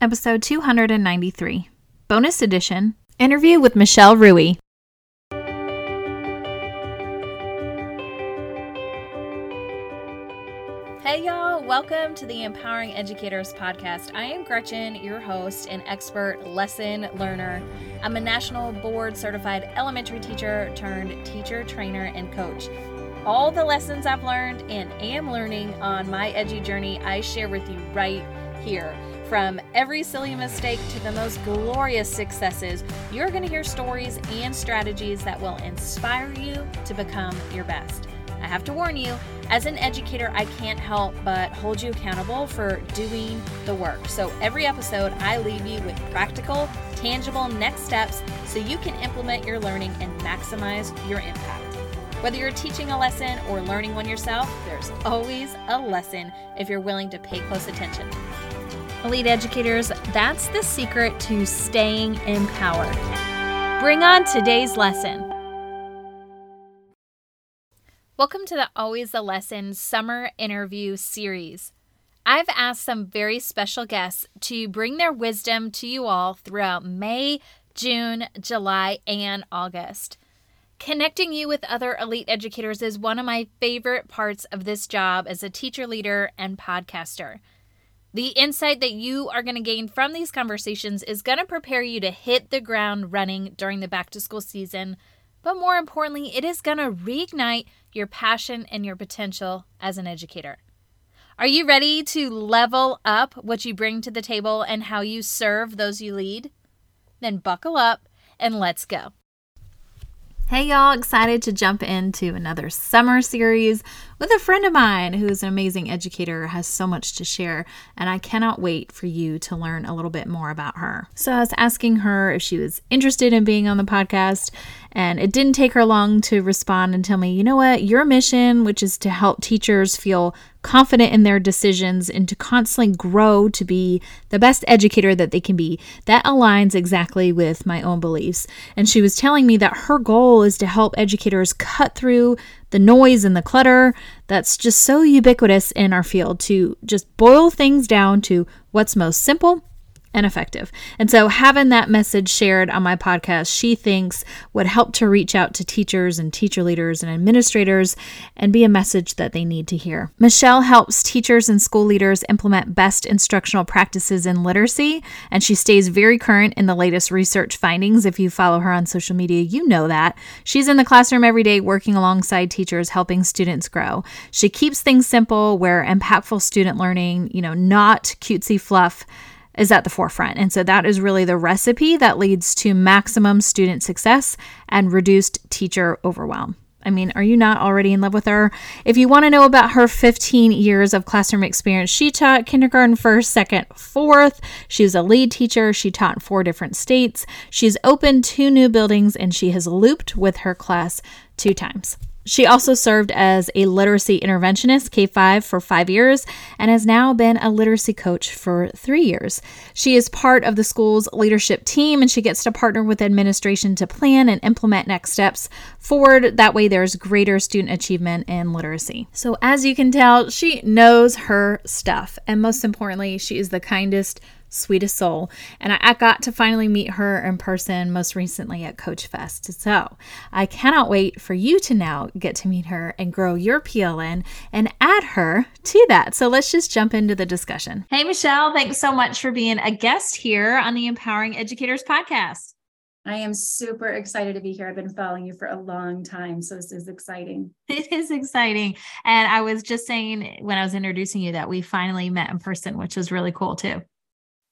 episode 293, bonus edition interview with Michelle Ruhe. Hey, y'all, welcome to the Empowering Educators Podcast. I am Gretchen, your host and expert lesson learner. I'm a national board certified elementary teacher turned teacher, trainer, and coach. All the lessons I've learned and am learning on my edgy journey, I share with you right here. From every silly mistake to the most glorious successes, you're going to hear stories and strategies that will inspire you to become your best. I have to warn you, as an educator, I can't help but hold you accountable for doing the work. So every episode, I leave you with practical, tangible next steps so you can implement your learning and maximize your impact. Whether you're teaching a lesson or learning one yourself, there's always a lesson if you're willing to pay close attention. Elite educators, that's the secret to staying empowered. Bring on today's lesson. Welcome to the Always a Lesson Summer Interview Series. I've asked some very special guests to bring their wisdom to you all throughout May, June, July, and August. Connecting you with other elite educators is one of my favorite parts of this job as a teacher leader and podcaster. The insight that you are going to gain from these conversations is going to prepare you to hit the ground running during the back to school season but more importantly, it is going to reignite your passion and your potential as an educator. Are you ready to level up what you bring to the table and how you serve those you lead? Then buckle up and let's go. Hey, y'all, excited to jump into another summer series with a friend of mine who's an amazing educator, has so much to share, and I cannot wait for you to learn a little bit more about her. So, I was asking her if she was interested in being on the podcast, and it didn't take her long to respond and tell me, you know what, your mission, which is to help teachers feel confident in their decisions and to constantly grow to be the best educator that they can be, that aligns exactly with my own beliefs. And she was telling me that her goal is to help educators cut through the noise and the clutter that's just so ubiquitous in our field to just boil things down to what's most simple and effective. And so, having that message shared on my podcast, she thinks would help to reach out to teachers and teacher leaders and administrators and be a message that they need to hear. Michelle helps teachers and school leaders implement best instructional practices in literacy, and she stays very current in the latest research findings. If you follow her on social media, you know that. She's in the classroom every day working alongside teachers, helping students grow. She keeps things simple where impactful student learning, you know, not cutesy fluff is at the forefront. And so that is really the recipe that leads to maximum student success and reduced teacher overwhelm. I mean, are you not already in love with her? If you want to know about her 15 years of classroom experience, she taught kindergarten first, second, fourth. She was a lead teacher. She taught in four different states. She's opened two new buildings and she has looped with her class two times. She also served as a literacy interventionist, K 5, for five years, and has now been a literacy coach for three years. She is part of the school's leadership team and she gets to partner with administration to plan and implement next steps forward. That way, there's greater student achievement in literacy. So, as you can tell, she knows her stuff. And most importantly, she is the kindest, sweetest soul. And I, I, got to finally meet her in person most recently at Coach Fest. So I cannot wait for you to now get to meet her and grow your PLN and add her to that. So let's just jump into the discussion. Hey, Michelle, thanks so much for being a guest here on the Empowering Educators podcast. I am super excited to be here. I've been following you for a long time. So this is exciting. It is exciting. And I was just saying when I was introducing you that we finally met in person, which was really cool too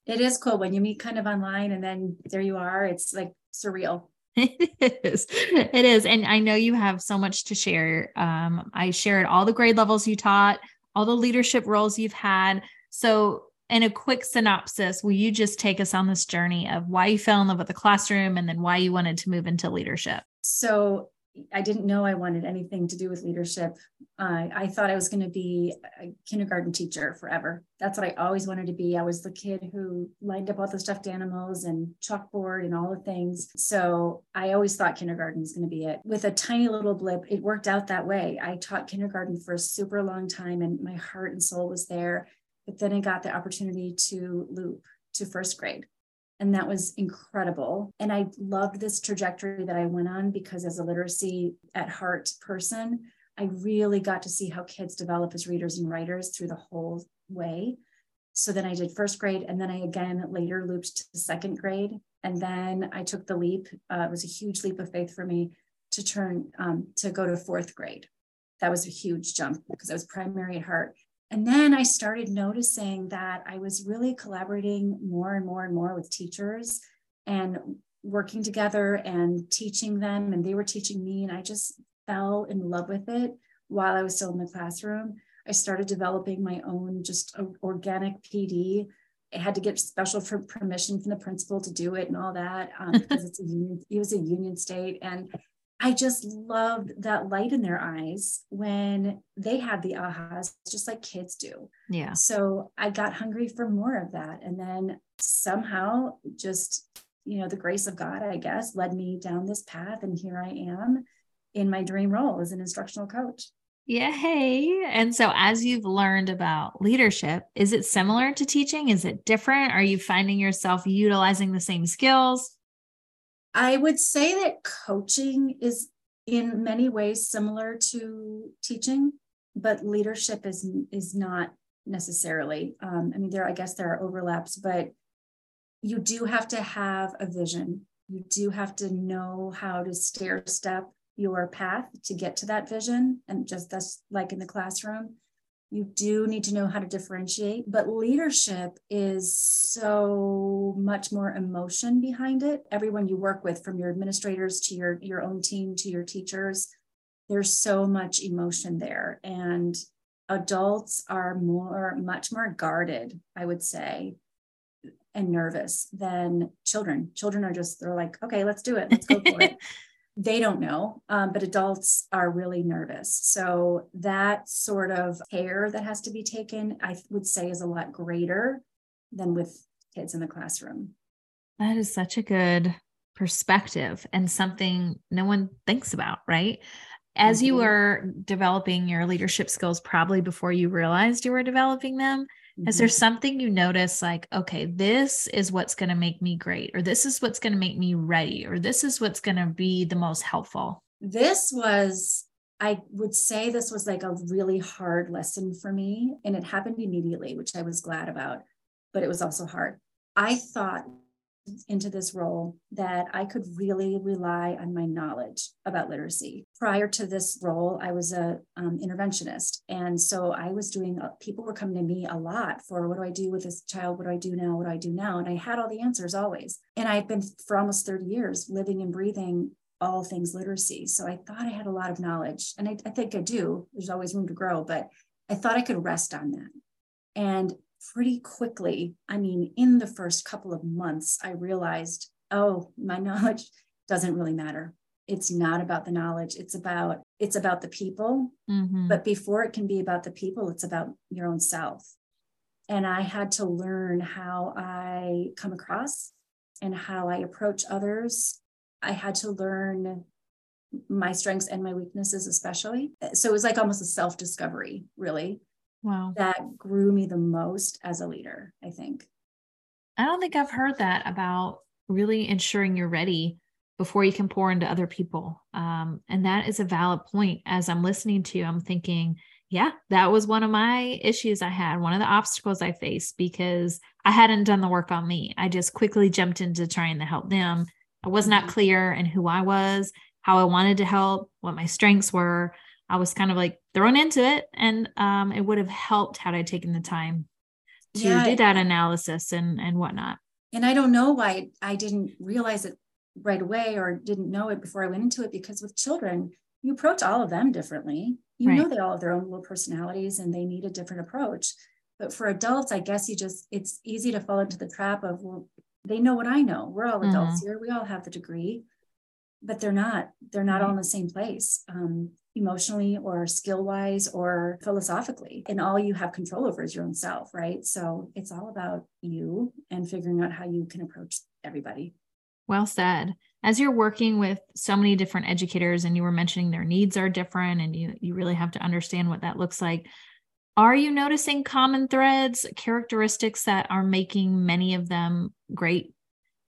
it is cool when you meet kind of online and then there you are. It's like surreal. It is. It is. And I know you have so much to share. Um, I shared all the grade levels you taught, all the leadership roles you've had. So, in a quick synopsis, will you just take us on this journey of why you fell in love with the classroom and then why you wanted to move into leadership? So, I didn't know I wanted anything to do with leadership. Uh, I thought I was going to be a kindergarten teacher forever. That's what I always wanted to be. I was the kid who lined up all the stuffed animals and chalkboard and all the things. So I always thought kindergarten was going to be it. With a tiny little blip, it worked out that way. I taught kindergarten for a super long time and my heart and soul was there. But then I got the opportunity to loop to first grade. And that was incredible. And I loved this trajectory that I went on because as a literacy at heart person, I really got to see how kids develop as readers and writers through the whole way. So then I did first grade, and then I again later looped to second grade. And then I took the leap. Uh, it was a huge leap of faith for me to turn um, to go to fourth grade. That was a huge jump because I was primary at heart. And then I started noticing that I was really collaborating more and more and more with teachers and working together and teaching them, and they were teaching me. And I just fell in love with it while I was still in the classroom. I started developing my own just organic PD. I had to get special permission from the principal to do it and all that um, because it's a union, it was a union state. And I just loved that light in their eyes when they had the ahas, just like kids do. Yeah. So I got hungry for more of that. And then somehow, just, you know, the grace of God, I guess, led me down this path. And here I am in my dream role as an instructional coach. Yay. And so, as you've learned about leadership, is it similar to teaching? Is it different? Are you finding yourself utilizing the same skills? I would say that coaching is in many ways similar to teaching, but leadership is is not necessarily. Um, I mean, there I guess there are overlaps, but you do have to have a vision. You do have to know how to stair step your path to get to that vision, and just that's like in the classroom you do need to know how to differentiate but leadership is so much more emotion behind it. Everyone you work with from your administrators to your your own team to your teachers there's so much emotion there. And adults are more much more guarded i would say and nervous than children. Children are just they're like okay let's do it. Let's go for it they don't know, um, but adults are really nervous. So that sort of care that has to be taken, I would say, is a lot greater than with kids in the classroom. That is such a good perspective and something no one thinks about, right? As mm-hmm. you were developing your leadership skills, probably before you realized you were developing them, Mm-hmm. Is there mm-hmm. something you notice like, okay, this is what's going to make me great, or this is what's going to make me ready, or this is what's going to be the most helpful? This was, I would say, this was like a really hard lesson for me. And it happened immediately, which I was glad about, but it was also hard. I thought into this role that I could really rely on my knowledge about literacy. Prior to this role, I was a um, interventionist, and so I was doing. Uh, people were coming to me a lot for what do I do with this child? What do I do now? What do I do now? And I had all the answers always. And I've been for almost thirty years living and breathing all things literacy. So I thought I had a lot of knowledge, and I, I think I do. There's always room to grow, but I thought I could rest on that. And pretty quickly, I mean, in the first couple of months, I realized, oh, my knowledge doesn't really matter. It's not about the knowledge. It's about it's about the people. Mm-hmm. But before it can be about the people, it's about your own self. And I had to learn how I come across and how I approach others. I had to learn my strengths and my weaknesses, especially. So it was like almost a self discovery, really wow. that grew me the most as a leader, I think. I don't think I've heard that about really ensuring you're ready before you can pour into other people. Um, and that is a valid point. As I'm listening to you, I'm thinking, yeah, that was one of my issues I had, one of the obstacles I faced because I hadn't done the work on me. I just quickly jumped into trying to help them. I was not mm-hmm. clear in who I was, how I wanted to help, what my strengths were. I was kind of like thrown into it, and um, it would have helped had I taken the time to yeah, do that analysis and and whatnot. And I don't know why I didn't realize it right away or didn't know it before I went into it because with children, you approach all of them differently. You right. know they all have their own little personalities and they need a different approach. But for adults, I guess you just it's easy to fall into the trap of well, they know what I know. We're all adults mm-hmm. here. We all have the degree, but they're not. They're not all in the same place. Um, emotionally or skill wise or philosophically. And all you have control over is your own self, right? So it's all about you and figuring out how you can approach everybody. Well said. As you're working with so many different educators and you were mentioning their needs are different and you you really have to understand what that looks like. Are you noticing common threads, characteristics that are making many of them great?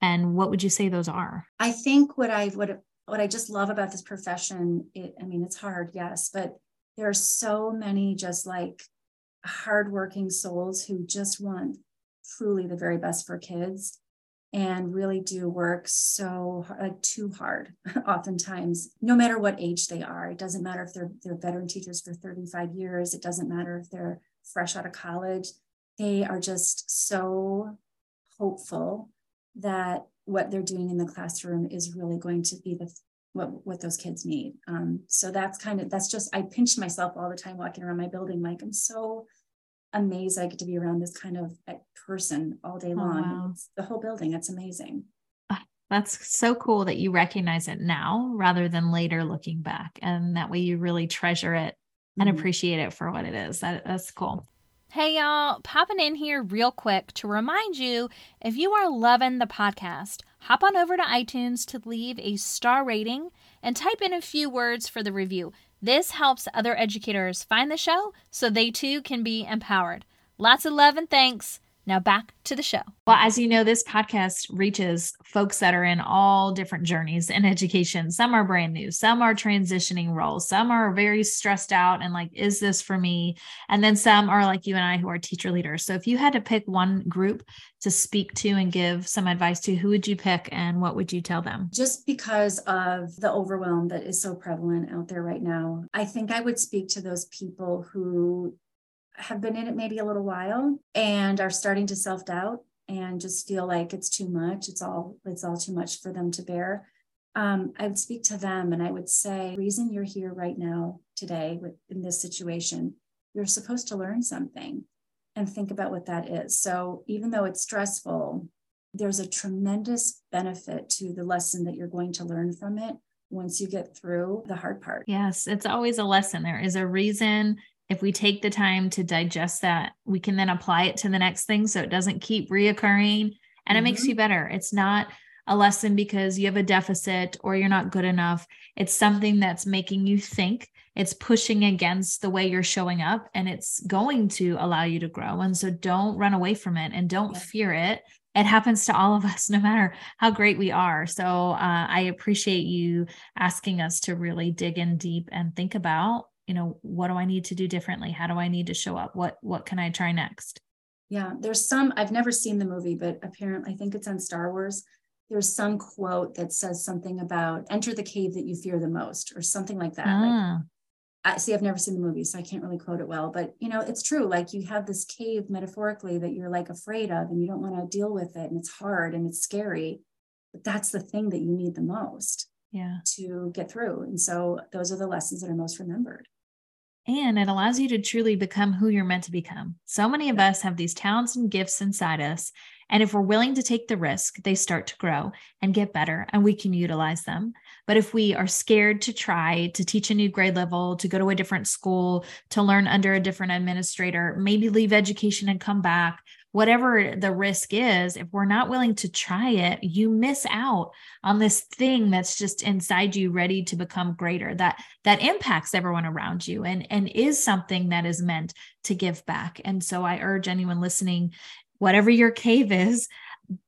And what would you say those are? I think what I what what I just love about this profession, it, I mean, it's hard, yes, but there are so many just like hardworking souls who just want truly the very best for kids and really do work so like too hard oftentimes no matter what age they are. It doesn't matter if they're they're veteran teachers for 35 years. It doesn't matter if they're fresh out of college. They are just so hopeful that what they're doing in the classroom is really going to be the what what those kids need. Um, so that's kind of that's just i pinch myself all the time walking around my building like i'm so amazed I get to be around this kind of person all day oh, long. Oh, wow. the whole building. It's amazing. Ah, that's so cool that you recognize it now rather than later looking back. And that way you really treasure it and mm-hmm. appreciate it for what it is. That, that's cool. Hey, y'all, popping in here real quick to remind you if you are loving the podcast, hop on over to iTunes to leave a star rating and type in a few words for the review. This helps other educators find the show so they too can be empowered. Lots of love and thanks. Now back to the show. Well, as you know, this podcast reaches folks that are in all different journeys in education. Some are brand new, some are transitioning roles, some are very stressed out and like, is this for me? And then some are like you and I who are teacher leaders. So if you had to pick one group to speak to and give some advice to, who would you pick and what would you tell them? Just because of the overwhelm that is so prevalent out there right now, I think I would speak to those people who have been in it maybe a little while and are starting to self doubt and just feel like it's too much. It's all it's all too much for them to bear. Um, I would speak to them and I would say, reason you're here right now today with, in this situation, you're supposed to learn something and think about what that is. So even though it's stressful, there's a tremendous benefit to the lesson that you're going to learn from it once you get through the hard part. Yes, it's always a lesson. There is a reason if we take the time to digest that, we can then apply it to the next thing so it doesn't keep reoccurring and mm-hmm. it makes mm-hmm. you better. It's not a lesson because you have a deficit or you're not good enough. It's something that's making you think. It's pushing against the way you're showing up and it's going to allow you to grow. And so don't run away from it and don't yeah. fear it. It happens to all of us, no matter how great we are. So uh, I appreciate you asking us to really dig in deep and think about you know what do i need to do differently how do i need to show up what what can i try next yeah there's some i've never seen the movie but apparently i think it's on star wars there's some quote that says something about enter the cave that you fear the most or something like that ah. like, I see I've never seen the movie, so I can't really quote it well, but you know, it's true. Like you have this cave metaphorically that you're like afraid of and you don't want to deal with it and it's hard and it's scary. But that's the thing that you need the most yeah. to get through. And so those are the lessons that are most remembered and it allows you to truly become who you're meant to become. So many of us have these talents and gifts inside us. And if we're willing to take the risk, they start to grow and get better, and we can utilize them. But if we are scared to try to teach a new grade level, to go to a different school, to learn under a different administrator, maybe leave education and come back, whatever the risk is, if we're not willing to try it, you miss out on this thing that's just inside you ready to become greater that that impacts everyone around you and and is something that is meant to give back. And so I urge anyone listening whatever your cave is,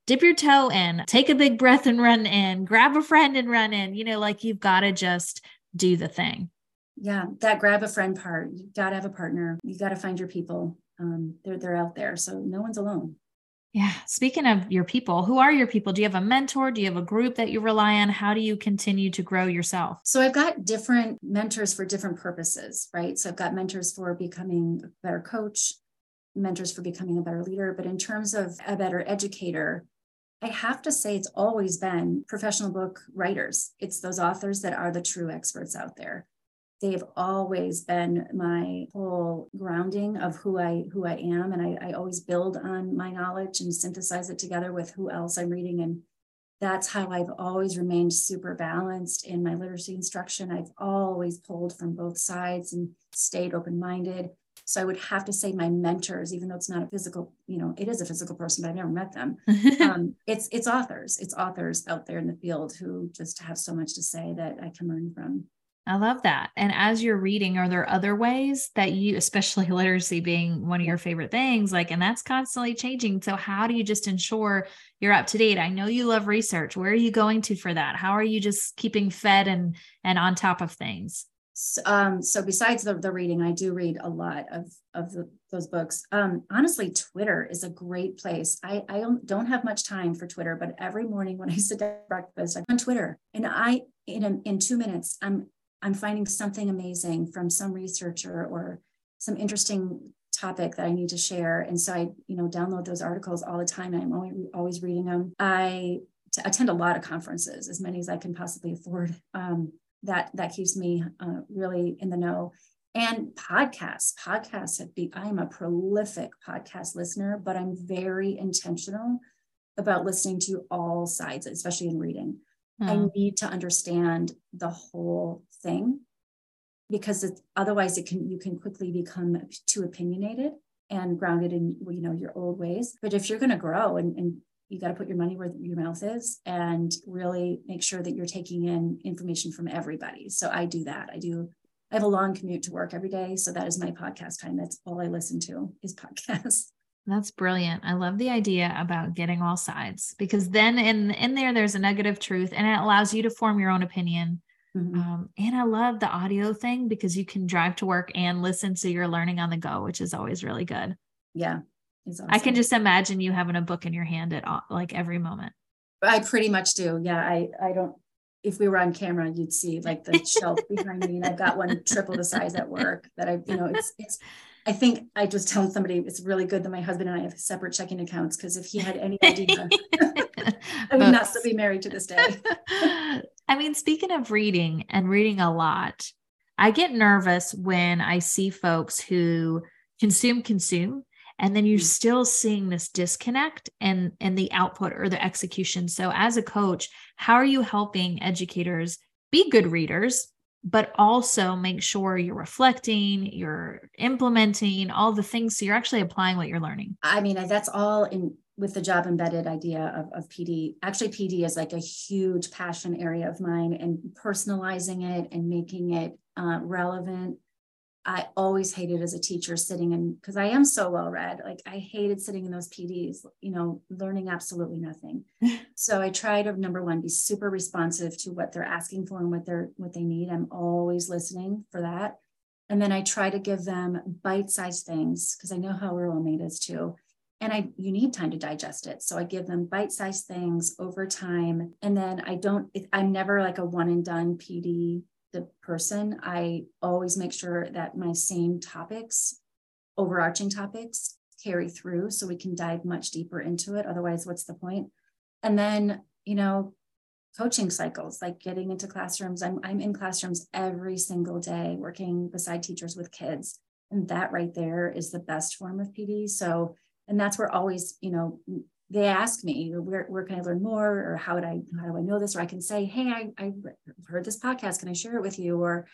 dip your toe in, take a big breath and run in, grab a friend and run in. You know, like you've got to just do the thing. Yeah, that grab a friend part. You got to have a partner. You got to find your people um, they're they're out there, so no one's alone. Yeah. Speaking of your people, who are your people? Do you have a mentor? Do you have a group that you rely on? How do you continue to grow yourself? So I've got different mentors for different purposes, right? So I've got mentors for becoming a better coach, mentors for becoming a better leader. But in terms of a better educator, I have to say it's always been professional book writers. It's those authors that are the true experts out there they've always been my whole grounding of who I who I am. And I, I always build on my knowledge and synthesize it together with who else I'm reading. And that's how I've always remained super balanced in my literacy instruction. I've always pulled from both sides and stayed open-minded. So I would have to say my mentors, even though it's not a physical, you know, it is a physical person, but I've never met them. um, it's it's authors, it's authors out there in the field who just have so much to say that I can learn from. I love that. And as you're reading, are there other ways that you, especially literacy being one of your favorite things, like, and that's constantly changing. So, how do you just ensure you're up to date? I know you love research. Where are you going to for that? How are you just keeping fed and and on top of things? um, so besides the, the reading, I do read a lot of of the, those books. Um, honestly, Twitter is a great place. I, I don't have much time for Twitter, but every morning when I sit down for breakfast, I'm on Twitter, and I in a, in two minutes, I'm I'm finding something amazing from some researcher or some interesting topic that I need to share. And so I, you know, download those articles all the time. And I'm always always reading them. I attend a lot of conferences, as many as I can possibly afford. Um, that that keeps me uh, really in the know and podcasts podcasts have been i'm a prolific podcast listener but i'm very intentional about listening to all sides especially in reading mm. i hmm. need to understand the whole thing because it's, otherwise it can you can quickly become too opinionated and grounded in you know your old ways but if you're going to grow and, and you got to put your money where your mouth is and really make sure that you're taking in information from everybody. So I do that. I do. I have a long commute to work every day, so that is my podcast time. That's all I listen to is podcasts. That's brilliant. I love the idea about getting all sides because then in in there there's a nugget of truth and it allows you to form your own opinion. Mm-hmm. Um, and I love the audio thing because you can drive to work and listen so you're learning on the go, which is always really good. Yeah, awesome. I can just imagine you having a book in your hand at all, like every moment. I pretty much do. Yeah. I, I don't, if we were on camera, you'd see like the shelf behind me and I've got one triple the size at work that I, you know, it's, it's, I think I just telling somebody it's really good that my husband and I have separate checking accounts because if he had any idea, I would not still be married to this day. I mean, speaking of reading and reading a lot, I get nervous when I see folks who consume, consume, and then you're mm. still seeing this disconnect and and the output or the execution so as a coach how are you helping educators be good readers but also make sure you're reflecting you're implementing all the things so you're actually applying what you're learning. I mean that's all in with the job embedded idea of, of pd actually pd is like a huge passion area of mine and personalizing it and making it uh, relevant I always hated as a teacher sitting in because I am so well read. Like I hated sitting in those PDs, you know, learning absolutely nothing. so I try to number one be super responsive to what they're asking for and what they're what they need. I'm always listening for that. And then I try to give them bite-sized things because I know how rural made is too. And I you need time to digest it. So I give them bite-sized things over time. And then I don't, I'm never like a one and done PD the person, I always make sure that my same topics, overarching topics, carry through so we can dive much deeper into it. Otherwise, what's the point? And then, you know, coaching cycles, like getting into classrooms. I'm, I'm in classrooms every single day working beside teachers with kids. And that right there is the best form of PD. So, and that's where always, you know, they ask me where, where can i learn more or how would i how do i know this? Or i can say hey i, I heard this podcast. Can i share it with you? Or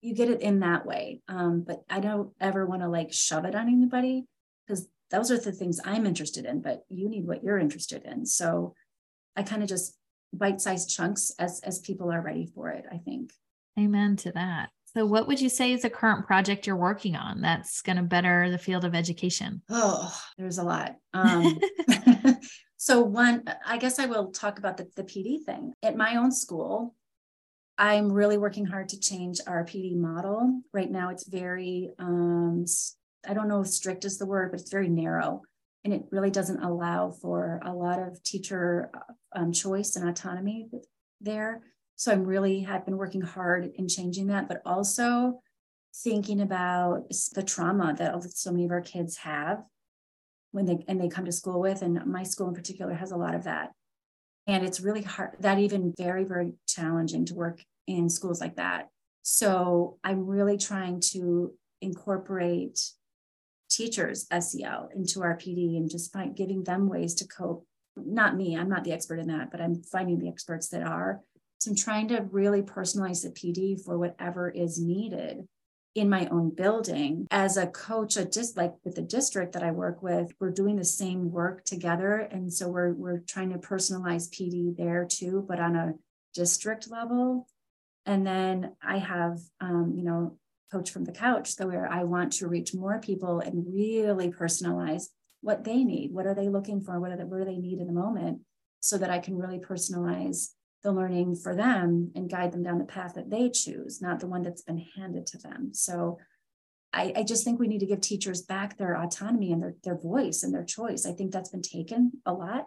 you get it in that way. Um, but i don't ever want to like shove it on anybody because those are the things i'm interested in but you need what you're interested in. So i kind of just bite-sized chunks as as people are ready for it i think. Amen to that so, what would you say is a current project you're working on that's going to better the field of education? Oh, there's a lot. Um, so, one, I guess I will talk about the, the PD thing. At my own school, I'm really working hard to change our PD model. Right now, it's very, um, I don't know if strict is the word, but it's very narrow. And it really doesn't allow for a lot of teacher um, choice and autonomy there. So I'm really have been working hard in changing that, but also thinking about the trauma that so many of our kids have when they and they come to school with, and my school in particular has a lot of that. And it's really hard, that even very, very challenging to work in schools like that. So I'm really trying to incorporate teachers SEL into our PD and just find giving them ways to cope. Not me, I'm not the expert in that, but I'm finding the experts that are so I'm trying to really personalize the PD for whatever is needed in my own building. As a coach, a just like with the district that I work with, we're doing the same work together. And so we're we're trying to personalize PD there too, but on a district level. And then I have, um, you know, coach from the couch, so where I want to reach more people and really personalize what they need. What are they looking for? What, are they, what do they need in the moment? So that I can really personalize the learning for them and guide them down the path that they choose, not the one that's been handed to them. So I, I, just think we need to give teachers back their autonomy and their, their voice and their choice. I think that's been taken a lot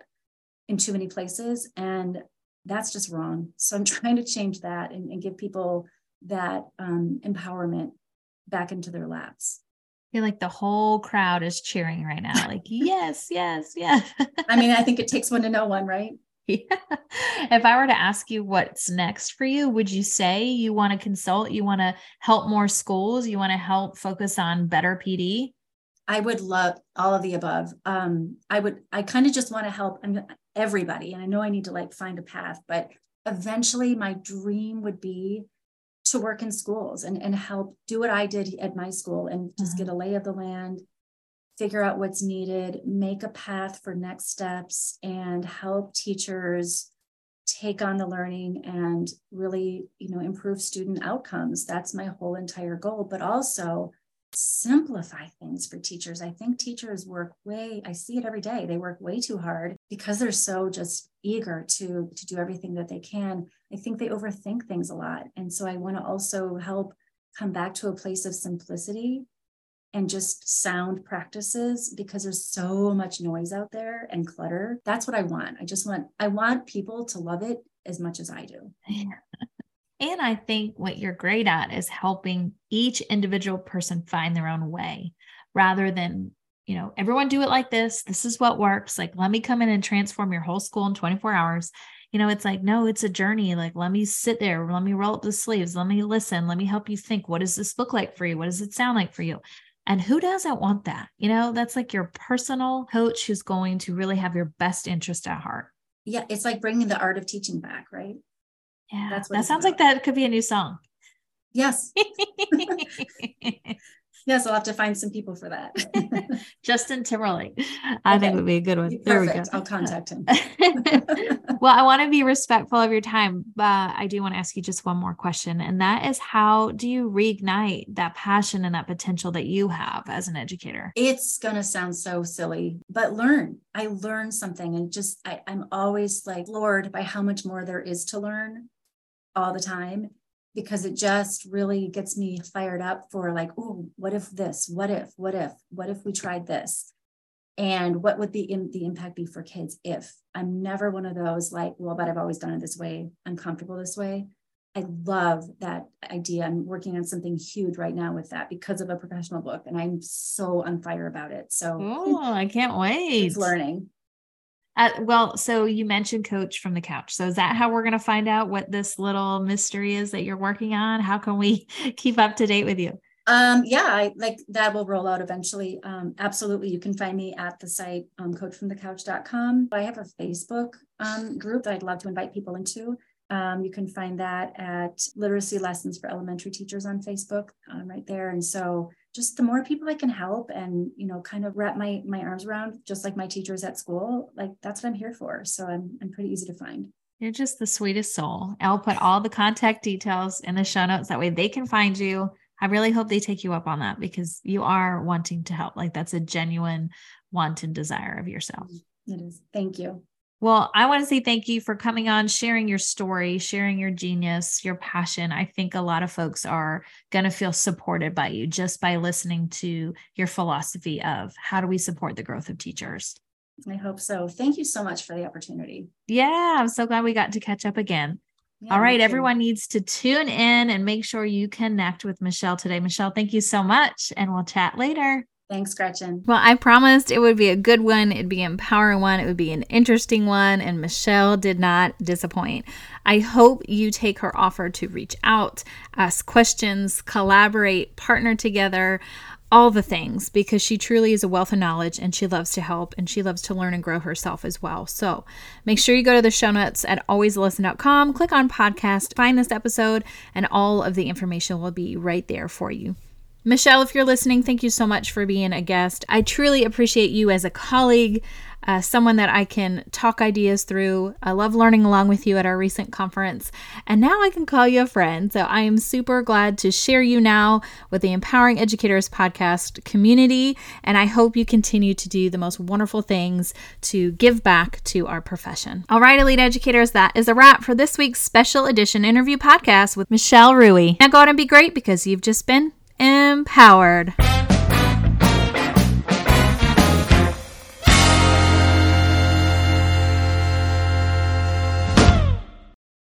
in too many places, and that's just wrong. So I'm trying to change that and, and give people that um, empowerment back into their laps. I feel like the whole crowd is cheering right now. Like, yes, yes, yes. I mean, I think it takes one to know one, right? If I were to ask you what's next for you, would you say you want to consult? You want to help more schools? You want to help focus on better PD? I would love all of the above. Um, I would, I kind of just want to help everybody. And I know I need to like find a path, but eventually my dream would be to work in schools and, and help do what I did at my school and just mm-hmm. get a lay of the land, figure out what's needed, make a path for next steps, and help teachers take on the learning and really, you know, improve student outcomes. That's my whole entire goal. But also simplify things for teachers. I think teachers work way, I see it every day. They work way too hard because they're so just eager to to do everything that they can. I think they overthink things a lot. And so I want to also help come back to a place of simplicity and just sound practices because there's so much noise out there and clutter. That's what I want. I just want I want people to love it as much as I do. And I think what you're great at is helping each individual person find their own way rather than, you know, everyone do it like this. This is what works. Like, let me come in and transform your whole school in 24 hours. You know, it's like, no, it's a journey. Like, let me sit there, let me roll up the sleeves, let me listen, let me help you think. What does this look like for you? What does it sound like for you? And who doesn't want that? You know, that's like your personal coach who's going to really have your best interest at heart. Yeah, it's like bringing the art of teaching back, right? Yeah, that's what that sounds about. like that could be a new song. Yes. yes, I'll have to find some people for that. Justin Timberlake, I okay. think would be a good one. Perfect. There we go. I'll contact him. well, I want to be respectful of your time, but I do want to ask you just one more question, and that is, how do you reignite that passion and that potential that you have as an educator? It's gonna sound so silly, but learn. I learn something, and just I, I'm always like floored by how much more there is to learn all the time because it just really gets me fired up for like, oh, what if this? What if? What if? What if we tried this? And what would the, the impact be for kids if? I'm never one of those like, well, but I've always done it this way. I'm comfortable this way. I love that idea. I'm working on something huge right now with that because of a professional book, and I'm so on fire about it. So, oh, I can't wait. It's learning. Uh, well, so you mentioned coach from the couch. So is that how we're going to find out what this little mystery is that you're working on? How can we keep up to date with you? Um, yeah, I, like that will roll out eventually. Um, absolutely. You can find me at the site um, coachfromthecouch.com. I have a Facebook um, group that I'd love to invite people into. Um, you can find that at Literacy Lessons for Elementary Teachers on Facebook, um, right there. And so just the more people I can help and you know kind of wrap my my arms around just like my teachers at school like that's what I'm here for. So I'm I'm pretty easy to find. You're just the sweetest soul. I'll put all the contact details in the show notes. That way they can find you. I really hope they take you up on that because you are wanting to help. Like that's a genuine want and desire of yourself. It is. Thank you well, I want to say thank you for coming on, sharing your story, sharing your genius, your passion. I think a lot of folks are going to feel supported by you just by listening to your philosophy of how do we support the growth of teachers. I hope so. Thank you so much for the opportunity. Yeah, I'm so glad we got to catch up again. Yeah, All right, everyone needs to tune in and make sure you connect with Michelle today. Michelle, thank you so much, and we'll chat later. Thanks, Gretchen. Well, I promised it would be a good one. It'd be an empowering one. It would be an interesting one. And Michelle did not disappoint. I hope you take her offer to reach out, ask questions, collaborate, partner together, all the things, because she truly is a wealth of knowledge and she loves to help and she loves to learn and grow herself as well. So make sure you go to the show notes at alwaysalesson.com, click on podcast, find this episode, and all of the information will be right there for you. Michelle, if you're listening, thank you so much for being a guest. I truly appreciate you as a colleague, uh, someone that I can talk ideas through. I love learning along with you at our recent conference, and now I can call you a friend. So I am super glad to share you now with the Empowering Educators podcast community, and I hope you continue to do the most wonderful things to give back to our profession. All right, Elite Educators, that is a wrap for this week's special edition interview podcast with Michelle Ruhe. Now go out and be great because you've just been empowered.